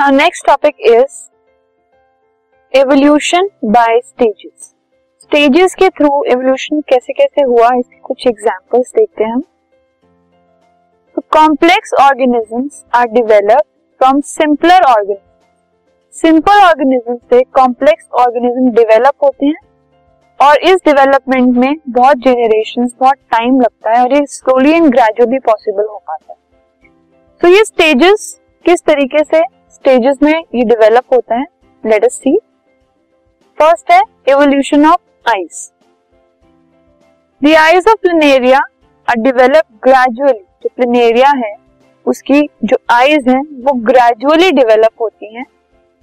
Now, next topic is evolution by stages. Stages के through evolution कैसे कैसे हुआ, इसके कुछ एग्जांपल्स देखते हैं हम। Complex organisms are develop from simpler organism simple organism से कॉम्प्लेक्स ऑर्गेनिज्म डेवलप होते हैं और इस डेवलपमेंट में बहुत जेनरेशन बहुत टाइम लगता है और ये स्लोली एंड ग्रेजुअली पॉसिबल हो पाता है। तो ये स्टेजेस किस तरीके से स्टेजेस में ये डेवलप होता है. लेट अस सी फ़र्स्ट है evolution of eyes the eyes of planaria are develop gradually जो प्लेनेरिया है, उसकी जो आईज हैं, वो ग्रेजुअली डेवलप होती हैं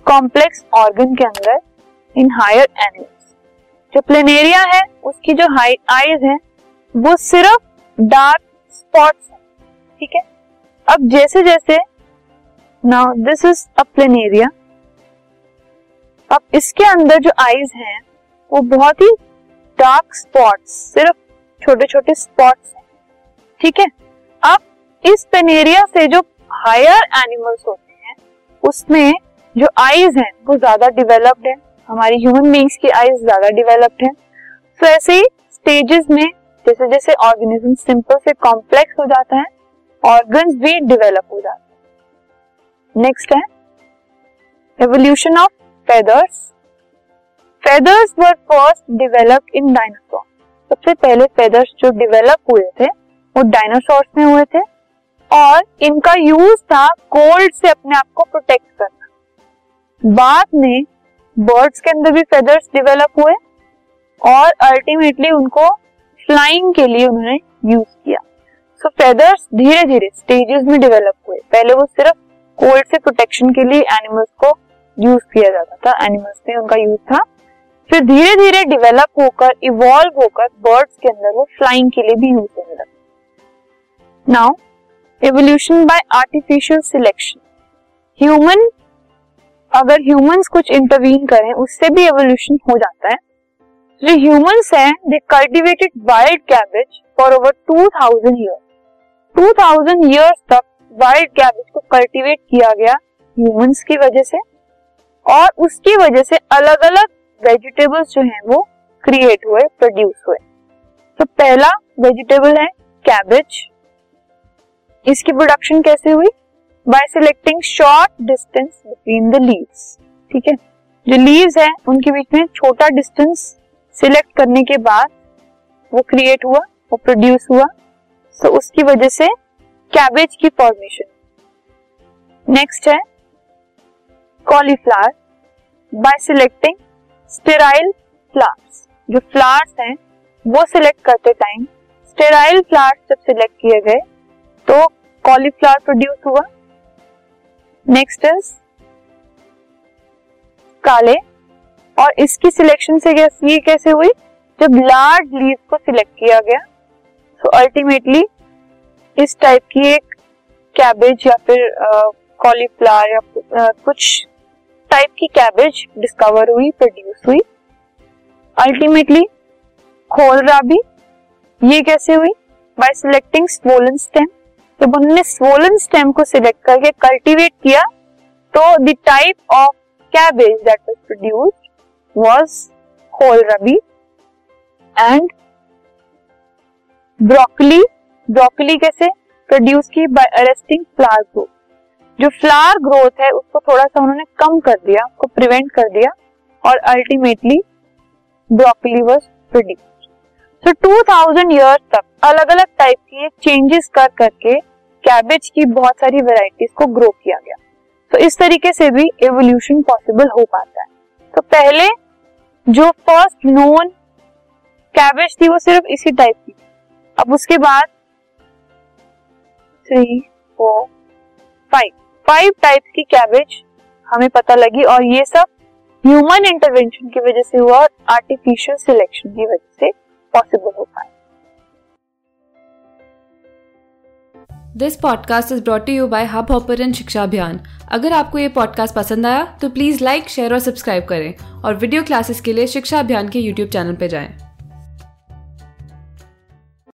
कॉम्प्लेक्स ऑर्गन के अंदर इन हायर एनिमल्स जो प्लेनेरिया है, उसकी जो आईज हैं, वो सिर्फ़ डार्क स्पॉट्स हैं. ठीक है? अब जैसे जैसे now this is a planaria अब इसके अंदर जो आईज हैं, वो बहुत ही डार्क स्पॉट्स सिर्फ़ छोटे छोटे स्पॉट्स हैं। ठीक है? अब इस प्लेनेरिया से जो हायर एनिमल्स होते हैं, उसमें जो आईज हैं, वो ज़्यादा डेवलप्ड है। हमारी ह्यूमन बींग्स की आईज ज़्यादा डेवलप्ड है। तो ऐसे ही स्टेजेस में जैसे जैसे ऑर्गेनिज्म सिंपल से कॉम्प्लेक्स हो जाता है ऑर्गन्स भी डेवलप हो जाते हैं। नेक्स्ट है evolution of feathers feathers were first develop in dinosaur सबसे पहले फेदर्स जो डेवलप हुए थे, वो डायनासोर्स में हुए थे। और इनका यूज़ था कोल्ड से अपने आप को प्रोटेक्ट करना। बाद में बर्ड्स के अंदर भी फेदर्स डेवलप हुए और अल्टीमेटली उनको फ्लाइंग के लिए उन्होंने यूज़ किया। सो फेदर्स धीरे धीरे स्टेजेस में डेवलप हुए। पहले वो सिर्फ़ कोल्ड से प्रोटेक्शन के लिए एनिमल्स को यूज़ किया जाता था। एनिमल्स में उनका यूज़ था। फिर धीरे धीरे डेवलप होकर इवॉल्व होकर बर्ड्स के अंदर वो फ्लाइंग के लिए भी यूज़ होने लगे। Now evolution by artificial selection human अगर ह्यूमंस कुछ इंटरवीन करें, उससे भी एवोल्यूशन हो जाता है। जो ह्यूमंस हैं they cultivated wild cabbage for over 2000 years 2000 years तक वाइल्ड कैबेज को कल्टीवेट किया गया ह्यूमंस की वजह से और उसकी वजह से अलग अलग वेजिटेबल्स जो हैं वो क्रिएट हुए प्रोड्यूस हुए। तो पहला वेजिटेबल है कैबेज इसकी प्रोडक्शन कैसे हुई? By selecting short distance between the leaves ठीक है? जो लीव्स है, उनके बीच में छोटा डिस्टेंस सिलेक्ट करने के बाद वो क्रिएट हुआ, वो प्रोड्यूस हुआ। तो उसकी वजह से कैबेज की फॉर्मेशन नेक्स्ट है cauliflower by selecting sterile flowers जो फ्लावर्स हैं, वो सिलेक्ट करते टाइम स्टेराइल फ्लावर्स जब सिलेक्ट किए गए तो कॉलीफ्लावर प्रोड्यूस हुआ। Next is kale. और इसकी सिलेक्शन से ये कैसे हुई? जब लार्ज लीव को सिलेक्ट किया गया तो अल्टीमेटली इस टाइप की एक कैबेज या फिर कॉलीफ्लावर या कुछ टाइप की कैबेज डिस्कवर हुई प्रोड्यूस हुई। अल्टीमेटली खोलराबी ये कैसे हुई? बाय सिलेक्टिंग स्वोलन स्टेम जब उन्होंने स्वोलन स्टेम को सिलेक्ट करके कल्टीवेट किया तो the type of cabbage that was produced was kohlrabi and broccoli broccoli कैसे प्रोड्यूस की बाय अरेस्टिंग फ्लावर ग्रोथ जो फ्लावर ग्रोथ है, उसको थोड़ा सा उन्होंने कम कर दिया, उसको प्रिवेंट कर दिया और ultimately broccoli was produce so 2000 years तक अलग अलग टाइप की चेंजेस कर करके कैबेज की बहुत सारी वेराइटीज को ग्रो किया गया। तो इस तरीके से भी एवोल्यूशन पॉसिबल हो पाता है। तो पहले जो फ़र्स्ट नोन कैबेज थी, वो सिर्फ़ इसी टाइप की। अब उसके बाद three four five five types की कैबेज हमें पता लगी और ये सब ह्यूमन इंटरवेंशन की वजह से हुआ और आर्टिफिशियल सिलेक्शन की वजह से पॉसिबल हो पाए this podcast is brought you by Hub Hopper Shiksha Abhiyan अगर आपको ये पॉडकास्ट पसंद आया तो प्लीज़ लाइक शेयर और सब्सक्राइब करें और वीडियो क्लासेस के लिए शिक्षा अभियान के यूट्यूब चैनल पर जाएँ।